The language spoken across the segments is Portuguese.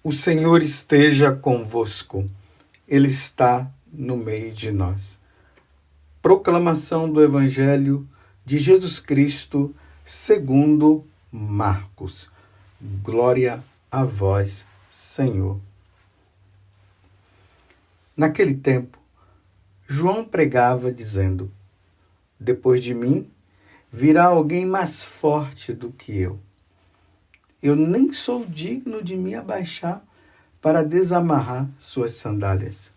O Senhor esteja convosco, Ele está no meio de nós. Proclamação do Evangelho de Jesus Cristo, segundo Marcos. Glória a vós, Senhor. Naquele tempo, João pregava, dizendo: Depois de mim virá alguém mais forte do que eu eu nem sou digno de me abaixar para desamarrar suas sandálias.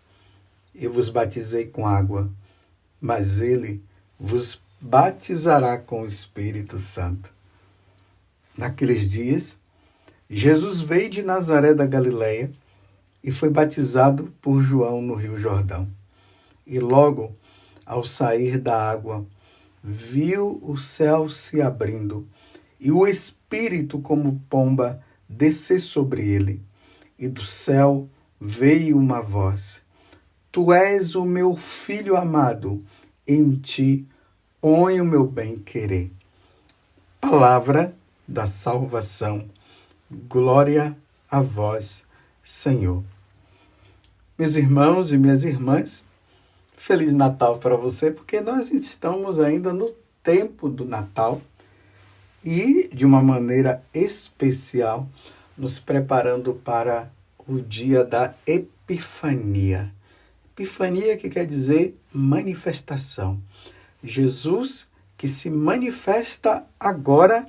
Eu vos batizei com água, mas ele vos batizará com o Espírito Santo. Naqueles dias, Jesus veio de Nazaré da Galileia e foi batizado por João no Rio Jordão. E logo, ao sair da água, viu o céu se abrindo e o Espírito, como pomba, descer sobre ele. E do céu veio uma voz: Tu és o meu filho amado, em ti ponho o meu bem-querer. Palavra da salvação. Glória a vós, Senhor. Meus irmãos e minhas irmãs, Feliz Natal para você, porque nós estamos ainda no tempo do Natal e, de uma maneira especial, nos preparando para o dia da Epifania. Epifania que quer dizer manifestação. Jesus que se manifesta agora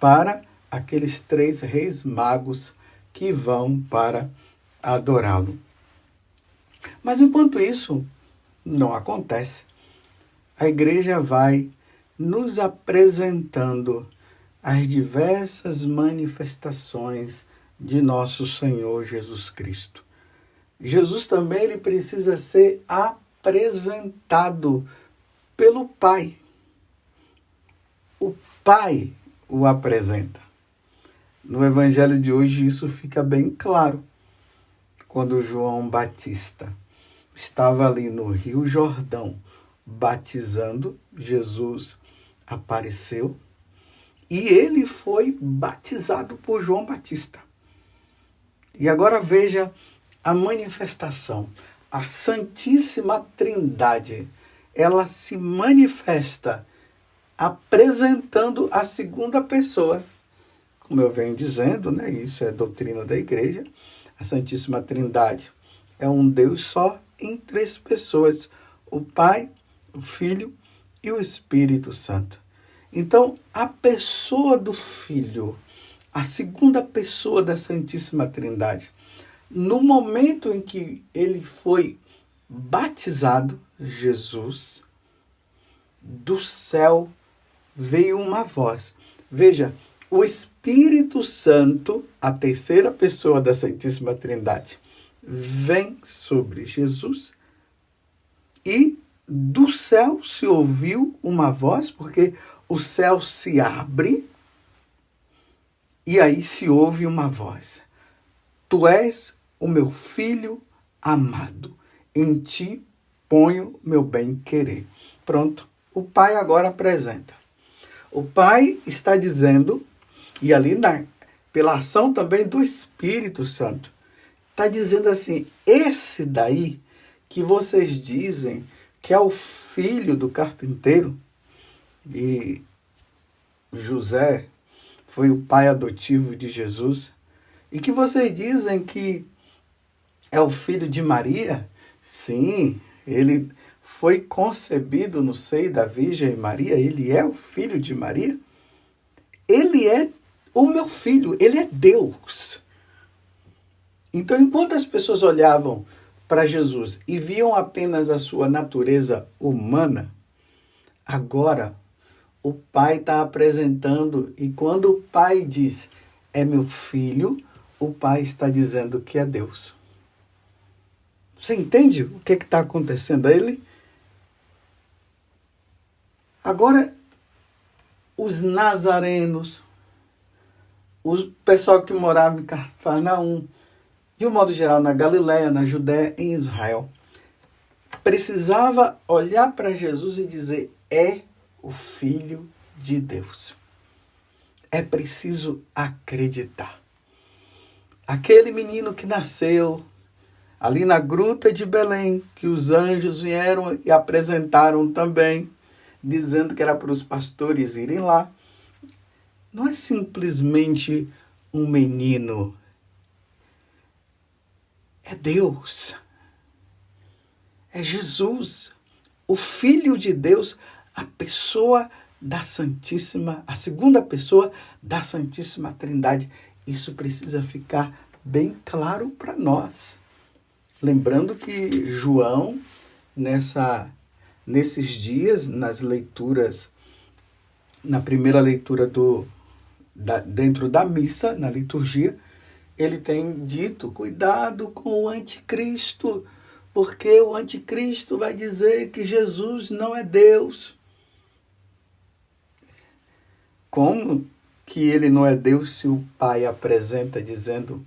para aqueles três reis magos que vão para adorá-lo. Mas enquanto isso não acontece, a igreja vai nos apresentando as diversas manifestações de nosso Senhor Jesus Cristo. Jesus também ele precisa ser apresentado pelo Pai. O Pai o apresenta. No evangelho de hoje isso fica bem claro. Quando João Batista estava ali no Rio Jordão batizando, Jesus apareceu e ele foi batizado por João Batista. E agora veja a manifestação. A Santíssima Trindade, ela se manifesta apresentando a segunda pessoa. Como eu venho dizendo, né, isso é doutrina da igreja. A Santíssima Trindade é um Deus só em três pessoas: o Pai, o Filho e o Espírito Santo. Então, a pessoa do Filho, a segunda pessoa da Santíssima Trindade, no momento em que ele foi batizado, Jesus, do céu veio uma voz. Veja, o Espírito Santo, a terceira pessoa da Santíssima Trindade, vem sobre Jesus e do céu se ouviu uma voz, porque o céu se abre e aí se ouve uma voz: Tu és o meu filho amado, em ti ponho meu bem-querer. Pronto, o Pai agora apresenta. O Pai está dizendo, e ali na, pela ação também do Espírito Santo, está dizendo assim: esse daí que vocês dizem que é o filho do carpinteiro, e José foi o pai adotivo de Jesus, e que vocês dizem que é o filho de Maria, sim, ele foi concebido no seio da Virgem Maria, ele é o filho de Maria. Ele é o meu filho, ele é Deus. Então, enquanto as pessoas olhavam para Jesus e viam apenas a sua natureza humana, agora o pai está apresentando, e quando o pai diz é meu filho, o pai está dizendo que é Deus. Você entende o que está acontecendo a ele? Agora, os nazarenos, o pessoal que morava em Cafarnaum, de um modo geral na Galiléia, na Judéia, em Israel, precisava olhar para Jesus e dizer: é o Filho de Deus. É preciso acreditar. aquele menino que nasceu ali na gruta de Belém, que os anjos vieram e apresentaram também, dizendo que era para os pastores irem lá, não é simplesmente um menino, é Deus, é Jesus, o Filho de Deus, a pessoa da Santíssima, a segunda pessoa da Santíssima Trindade. Isso precisa ficar bem claro para nós. Lembrando que João, nessa, nesses dias, nas leituras, na primeira leitura do, da, dentro da missa, na liturgia, ele tem dito: cuidado com o anticristo, porque o anticristo vai dizer que Jesus não é Deus. Como que ele não é Deus se o Pai apresenta dizendo: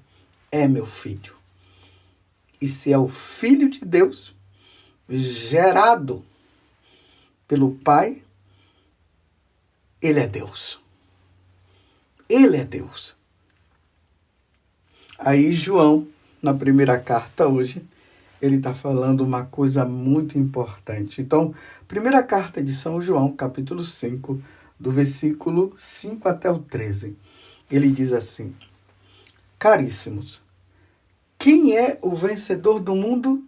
é meu filho? e se é o Filho de Deus, gerado pelo Pai, ele é Deus. Ele é Deus. Aí João, na primeira carta hoje, ele está falando uma coisa muito importante. Então, primeira carta de São João, capítulo 5, do versículo 5 até o 13. Ele diz assim: Caríssimos, quem é o vencedor do mundo?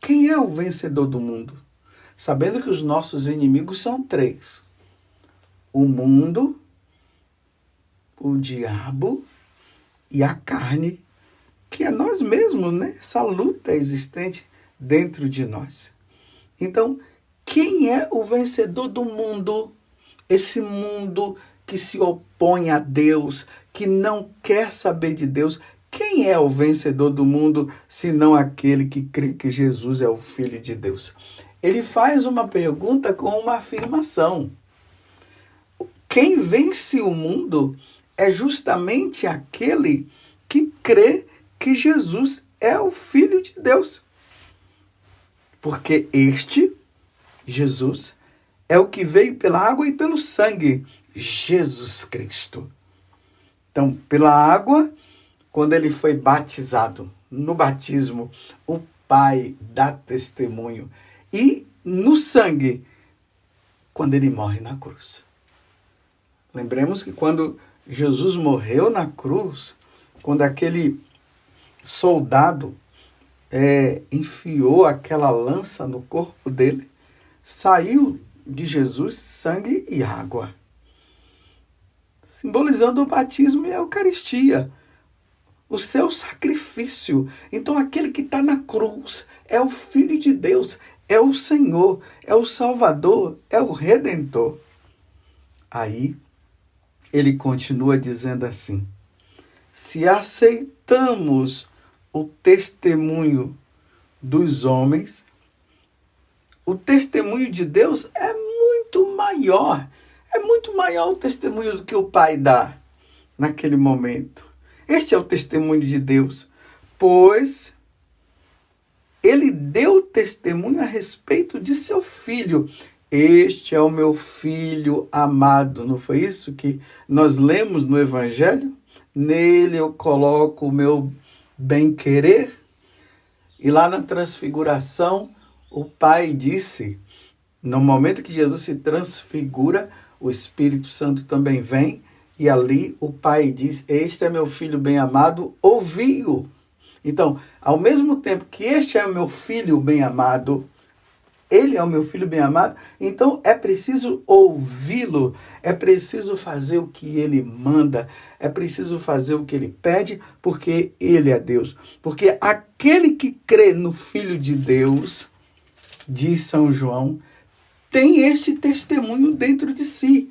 Quem é o vencedor do mundo? Sabendo que os nossos inimigos são três: o mundo, o diabo e a carne, que é nós mesmos, né? Essa luta existente dentro de nós. Então, quem é o vencedor do mundo? Esse mundo que se opõe a Deus, que não quer saber de Deus, quem é o vencedor do mundo senão aquele que crê que Jesus é o Filho de Deus? Ele faz uma pergunta com uma afirmação. Quem vence o mundo é justamente aquele que crê que Jesus é o Filho de Deus. Porque este, Jesus, é o que veio pela água e pelo sangue, Jesus Cristo. Então, pela água, quando ele foi batizado, no batismo, o Pai dá testemunho. E no sangue, quando ele morre na cruz. Lembremos que quando Jesus morreu na cruz, quando aquele soldado é, enfiou aquela lança no corpo dele, saiu de Jesus sangue e água simbolizando o batismo e a Eucaristia, o seu sacrifício. Então, aquele que está na cruz é o Filho de Deus, é o Senhor, é o Salvador, é o Redentor. Aí, ele continua dizendo assim: se aceitamos o testemunho dos homens, o testemunho de Deus é muito maior é muito maior o testemunho do que o pai dá naquele momento. Este é o testemunho de Deus, pois ele deu testemunho a respeito de seu filho. Este é o meu filho amado. Não foi isso que nós lemos no Evangelho? Nele eu coloco o meu bem-querer. E lá na transfiguração, o Pai disse, no momento que Jesus se transfigura, o Espírito Santo também vem e ali o Pai diz: Este é meu filho bem-amado, ouvi-o. Então, ao mesmo tempo que este é o meu filho bem-amado, ele é o meu filho bem-amado, então é preciso ouvi-lo, é preciso fazer o que ele manda, é preciso fazer o que ele pede, porque ele é Deus. Porque aquele que crê no Filho de Deus, diz São João, tem este testemunho dentro de si.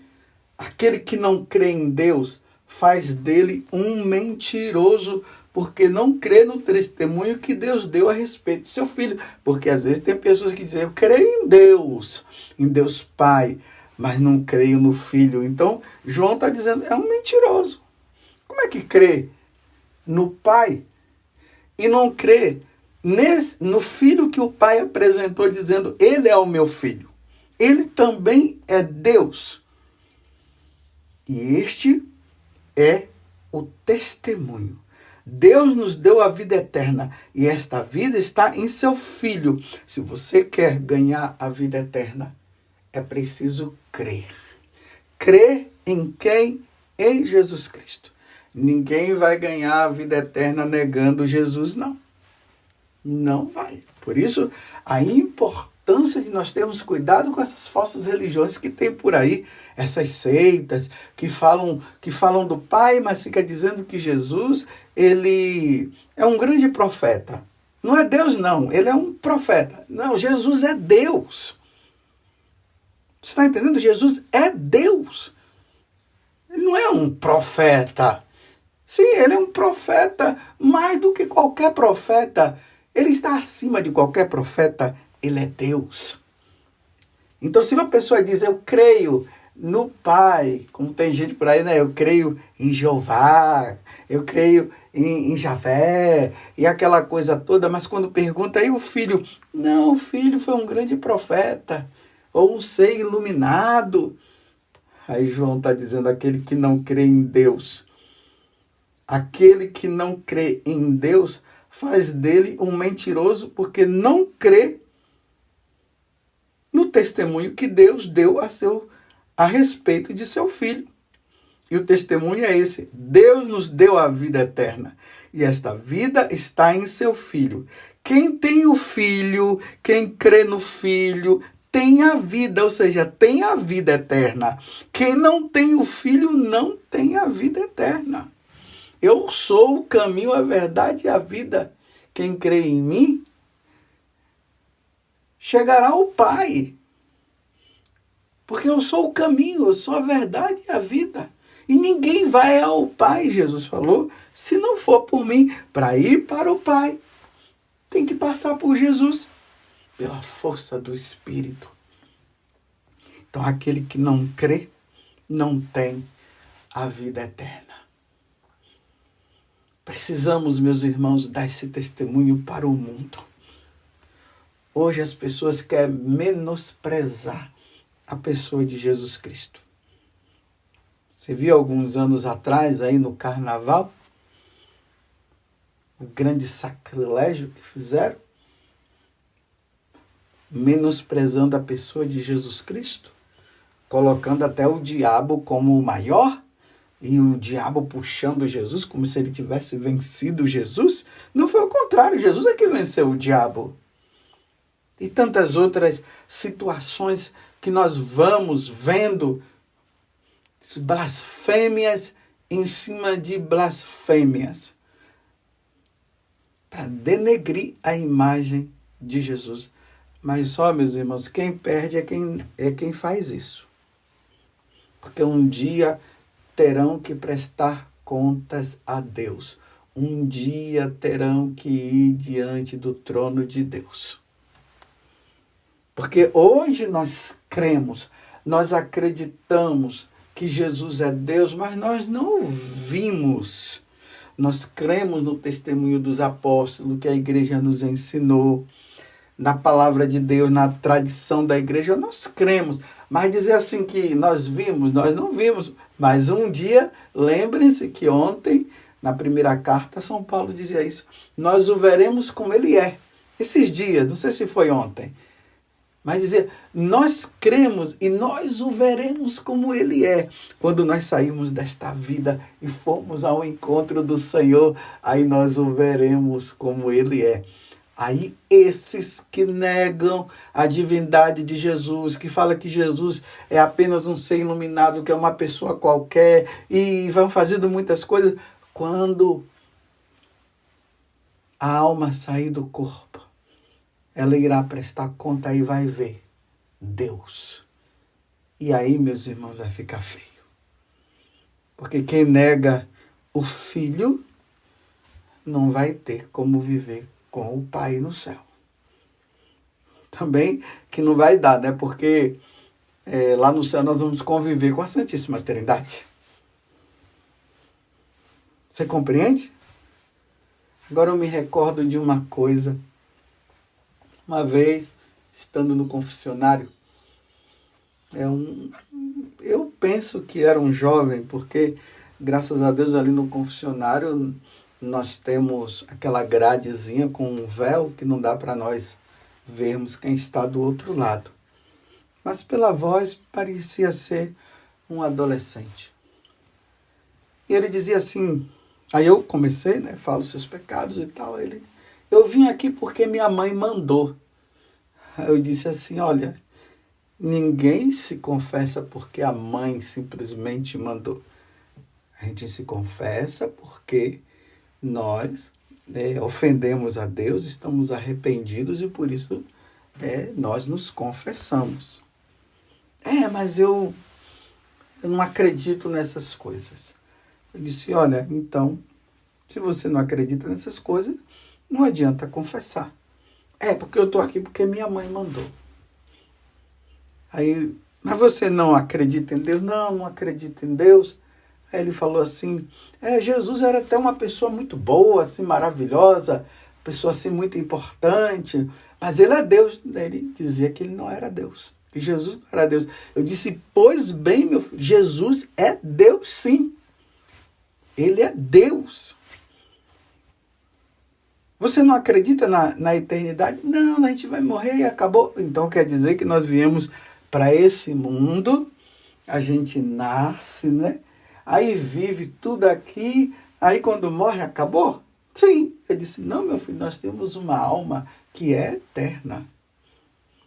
Aquele que não crê em Deus faz dele um mentiroso, porque não crê no testemunho que Deus deu a respeito de seu filho. Porque às vezes tem pessoas que dizem: Eu creio em Deus, em Deus Pai, mas não creio no filho. Então, João está dizendo: é um mentiroso. Como é que crê no Pai e não crê nesse, no filho que o Pai apresentou, dizendo: Ele é o meu filho? ele também é Deus. E este é o testemunho. Deus nos deu a vida eterna e esta vida está em seu Filho. Se você quer ganhar a vida eterna, é preciso crer. Crer em quem? Em Jesus Cristo. Ninguém vai ganhar a vida eterna negando Jesus, não. Não vai. Por isso, a importância de nós termos cuidado com essas falsas religiões que tem por aí, essas seitas que falam que falam do Pai, mas fica dizendo que Jesus, ele é um grande profeta. Não é Deus não, ele é um profeta. Não, Jesus é Deus. Você está entendendo? Jesus é Deus. Ele não é um profeta. Sim, ele é um profeta, mais do que qualquer profeta. Ele está acima de qualquer profeta. Ele é Deus. Então, se uma pessoa diz, eu creio no Pai, como tem gente por aí, né? Eu creio em Jeová, eu creio em, em Javé, e aquela coisa toda, mas quando pergunta, aí o filho, não, o filho foi um grande profeta, ou um ser iluminado. Aí João está dizendo, aquele que não crê em Deus Aquele que não crê em Deus faz dele um mentiroso porque não crê no testemunho que Deus deu a seu a respeito de seu filho. E o testemunho é esse: Deus nos deu a vida eterna, e esta vida está em seu filho. Quem tem o filho, quem crê no filho, tem a vida, ou seja, tem a vida eterna. Quem não tem o filho não tem a vida eterna. Eu sou o caminho, a verdade e a vida. Quem crê em mim chegará ao Pai. Porque eu sou o caminho, eu sou a verdade e a vida. E ninguém vai ao Pai, Jesus falou, se não for por mim. Para ir para o Pai, tem que passar por Jesus, pela força do Espírito. Então, aquele que não crê, não tem a vida eterna. Precisamos, meus irmãos, dar esse testemunho para o mundo. Hoje as pessoas querem menosprezar a pessoa de Jesus Cristo. Você viu alguns anos atrás aí no carnaval o grande sacrilégio que fizeram, menosprezando a pessoa de Jesus Cristo, colocando até o diabo como o maior e o diabo puxando Jesus como se ele tivesse vencido Jesus. Não foi o contrário, Jesus é que venceu o diabo. E tantas outras situações que nós vamos vendo, blasfêmias em cima de blasfêmias, para denegrir a imagem de Jesus. Mas só, meus irmãos, quem perde é quem, é quem faz isso. Porque um dia terão que prestar contas a Deus. Um dia terão que ir diante do trono de Deus. Porque hoje nós cremos, nós acreditamos que Jesus é Deus, mas nós não vimos. Nós cremos no testemunho dos apóstolos que a igreja nos ensinou, na palavra de Deus, na tradição da igreja, nós cremos. Mas dizer assim que nós vimos, nós não vimos. Mas um dia, lembrem-se que ontem, na primeira carta, São Paulo dizia isso. Nós o veremos como ele é. Esses dias, não sei se foi ontem. Mas dizer, nós cremos e nós o veremos como ele é. Quando nós saímos desta vida e formos ao encontro do Senhor, aí nós o veremos como ele é. Aí esses que negam a divindade de Jesus, que fala que Jesus é apenas um ser iluminado, que é uma pessoa qualquer e vão fazendo muitas coisas, quando a alma sair do corpo, ela irá prestar conta e vai ver Deus. E aí, meus irmãos, vai ficar feio. Porque quem nega o filho não vai ter como viver com o Pai no céu. Também que não vai dar, né? Porque é, lá no céu nós vamos conviver com a Santíssima Trindade. Você compreende? Agora eu me recordo de uma coisa. Uma vez, estando no confessionário, é um, eu penso que era um jovem, porque Graças a Deus ali no confessionário nós temos aquela gradezinha com um véu que não dá para nós vermos quem está do outro lado. Mas pela voz parecia ser um adolescente. E ele dizia assim, aí eu comecei, né, falo seus pecados e tal, ele, eu vim aqui porque minha mãe mandou. Eu disse assim, olha, ninguém se confessa porque a mãe simplesmente mandou. A gente se confessa porque nós é, ofendemos a Deus, estamos arrependidos e por isso é, nós nos confessamos. É, mas eu, eu não acredito nessas coisas. Eu disse: olha, então, se você não acredita nessas coisas, não adianta confessar. É, porque eu estou aqui porque minha mãe mandou. Aí, mas você não acredita em Deus? Não, não acredito em Deus. Aí ele falou assim: é, Jesus era até uma pessoa muito boa, assim, maravilhosa, pessoa assim muito importante, mas ele é Deus. Ele dizia que ele não era Deus, que Jesus não era Deus. Eu disse: pois bem, meu filho, Jesus é Deus sim. Ele é Deus. Você não acredita na, na eternidade? Não, a gente vai morrer e acabou. Então quer dizer que nós viemos para esse mundo, a gente nasce, né? Aí vive tudo aqui, aí quando morre acabou? Sim. Eu disse: não, meu filho, nós temos uma alma que é eterna.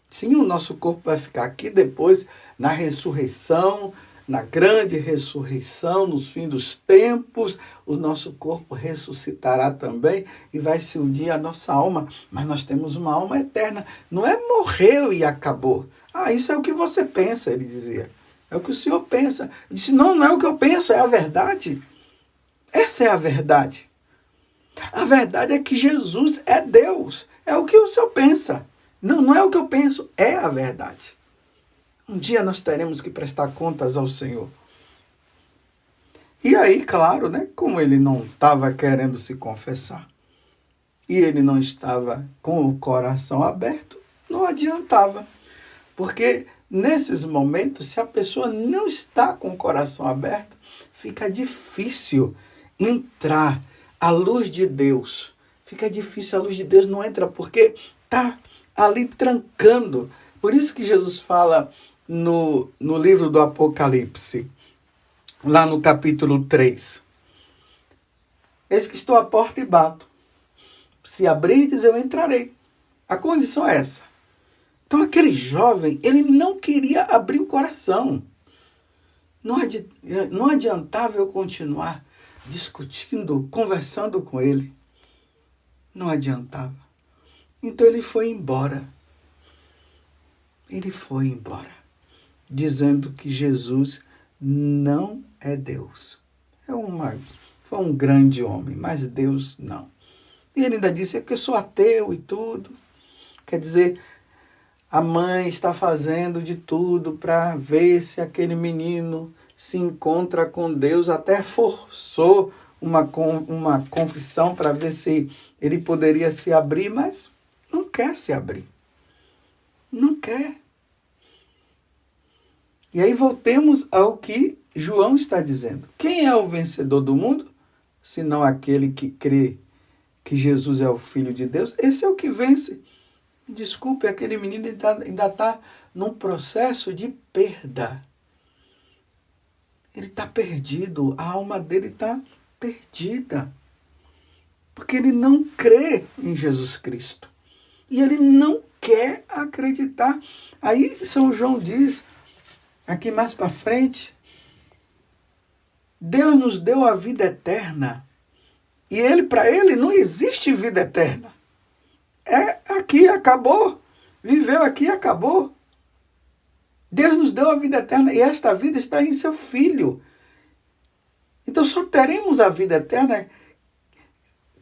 Sim, o nosso corpo vai ficar aqui depois na ressurreição, na grande ressurreição, nos fins dos tempos, o nosso corpo ressuscitará também e vai se unir à nossa alma. Mas nós temos uma alma eterna. Não é morreu e acabou. Ah, isso é o que você pensa, ele dizia. É o que o Senhor pensa. Eu disse: Não, não é o que eu penso, é a verdade. Essa é a verdade. A verdade é que Jesus é Deus. É o que o Senhor pensa. Não, não é o que eu penso, é a verdade. Um dia nós teremos que prestar contas ao Senhor. E aí, claro, né, como ele não estava querendo se confessar e ele não estava com o coração aberto, não adiantava. Porque Nesses momentos, se a pessoa não está com o coração aberto, fica difícil entrar a luz de Deus. Fica difícil, a luz de Deus não entra porque está ali trancando. Por isso que Jesus fala no, no livro do Apocalipse, lá no capítulo 3. Eis que estou à porta e bato. Se abrirdes, eu entrarei. A condição é essa então aquele jovem, ele não queria abrir o coração. Não, adi não adiantava eu continuar discutindo, conversando com ele. Não adiantava. Então ele foi embora. Ele foi embora, dizendo que Jesus não é Deus. É uma, foi um grande homem, mas Deus não. E ele ainda disse é que eu sou ateu e tudo. Quer dizer, a mãe está fazendo de tudo para ver se aquele menino se encontra com Deus, até forçou uma, uma confissão para ver se ele poderia se abrir, mas não quer se abrir. Não quer. E aí voltemos ao que João está dizendo. Quem é o vencedor do mundo? Senão aquele que crê que Jesus é o Filho de Deus. Esse é o que vence. Desculpe, aquele menino ainda está num processo de perda. Ele está perdido, a alma dele está perdida. Porque ele não crê em Jesus Cristo. E ele não quer acreditar. Aí São João diz, aqui mais para frente, Deus nos deu a vida eterna. E ele, para ele, não existe vida eterna. É aqui, acabou. Viveu aqui, acabou. Deus nos deu a vida eterna e esta vida está em seu Filho. Então só teremos a vida eterna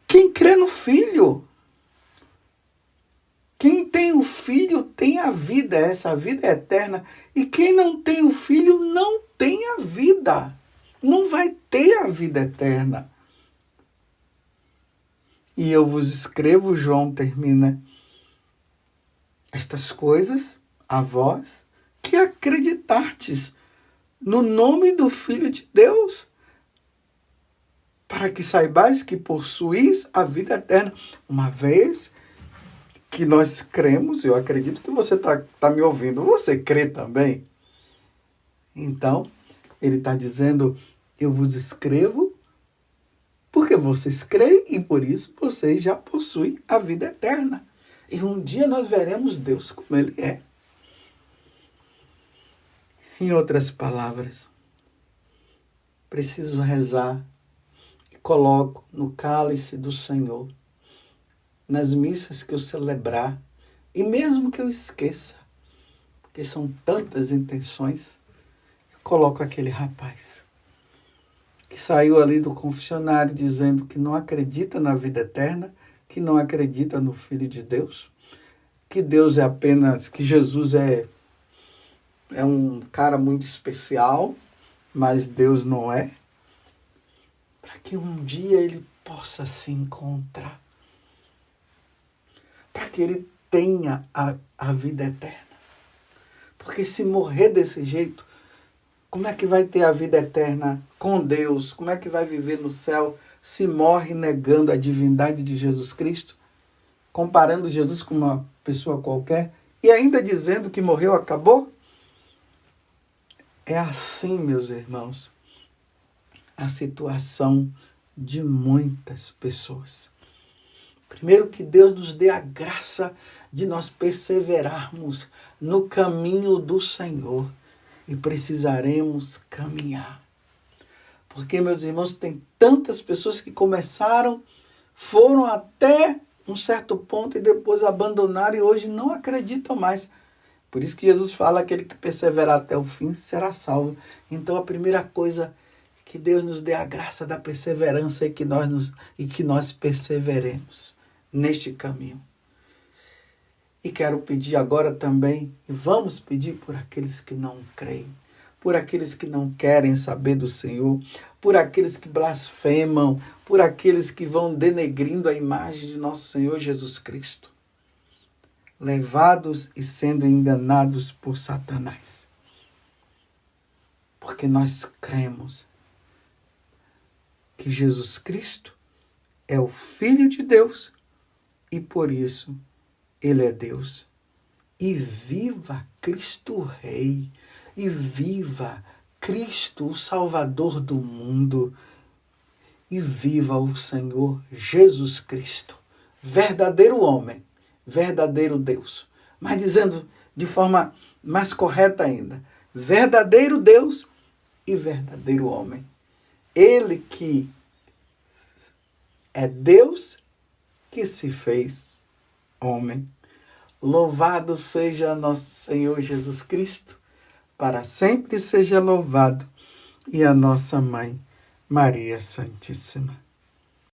quem crê no Filho. Quem tem o Filho tem a vida, essa vida é eterna. E quem não tem o Filho não tem a vida. Não vai ter a vida eterna. E eu vos escrevo, João termina estas coisas a vós que acreditartes no nome do Filho de Deus. para que saibais que possuís a vida eterna, uma vez que nós cremos, eu acredito que você está tá me ouvindo, você crê também? Então, ele está dizendo: Eu vos escrevo porque vocês creem e por isso vocês já possuem a vida eterna. E um dia nós veremos Deus como Ele é. Em outras palavras, preciso rezar e coloco no cálice do Senhor, nas missas que eu celebrar, e mesmo que eu esqueça, porque são tantas intenções, eu coloco aquele rapaz que saiu ali do confessionário dizendo que não acredita na vida eterna, que não acredita no Filho de Deus, que Deus é apenas, que Jesus é, é um cara muito especial, mas Deus não é, para que um dia ele possa se encontrar, para que ele tenha a, a vida eterna. Porque se morrer desse jeito, como é que vai ter a vida eterna com Deus? Como é que vai viver no céu se morre negando a divindade de Jesus Cristo? Comparando Jesus com uma pessoa qualquer e ainda dizendo que morreu, acabou? É assim, meus irmãos, a situação de muitas pessoas. Primeiro, que Deus nos dê a graça de nós perseverarmos no caminho do Senhor e precisaremos caminhar. Porque, meus irmãos, tem tantas pessoas que começaram, foram até um certo ponto e depois abandonaram e hoje não acreditam mais. Por isso que Jesus fala: aquele que perseverar até o fim será salvo. Então, a primeira coisa que Deus nos dê a graça da perseverança e que nós, nos, e que nós perseveremos neste caminho. E quero pedir agora também, e vamos pedir por aqueles que não creem, por aqueles que não querem saber do Senhor, por aqueles que blasfemam, por aqueles que vão denegrindo a imagem de nosso Senhor Jesus Cristo, levados e sendo enganados por Satanás. Porque nós cremos que Jesus Cristo é o Filho de Deus e por isso ele é Deus. E viva Cristo Rei, e viva Cristo, o Salvador do mundo, e viva o Senhor Jesus Cristo, verdadeiro homem, verdadeiro Deus. Mas dizendo de forma mais correta ainda, verdadeiro Deus e verdadeiro homem. Ele que é Deus que se fez homem. Louvado seja nosso Senhor Jesus Cristo, para sempre seja louvado, e a nossa mãe, Maria Santíssima.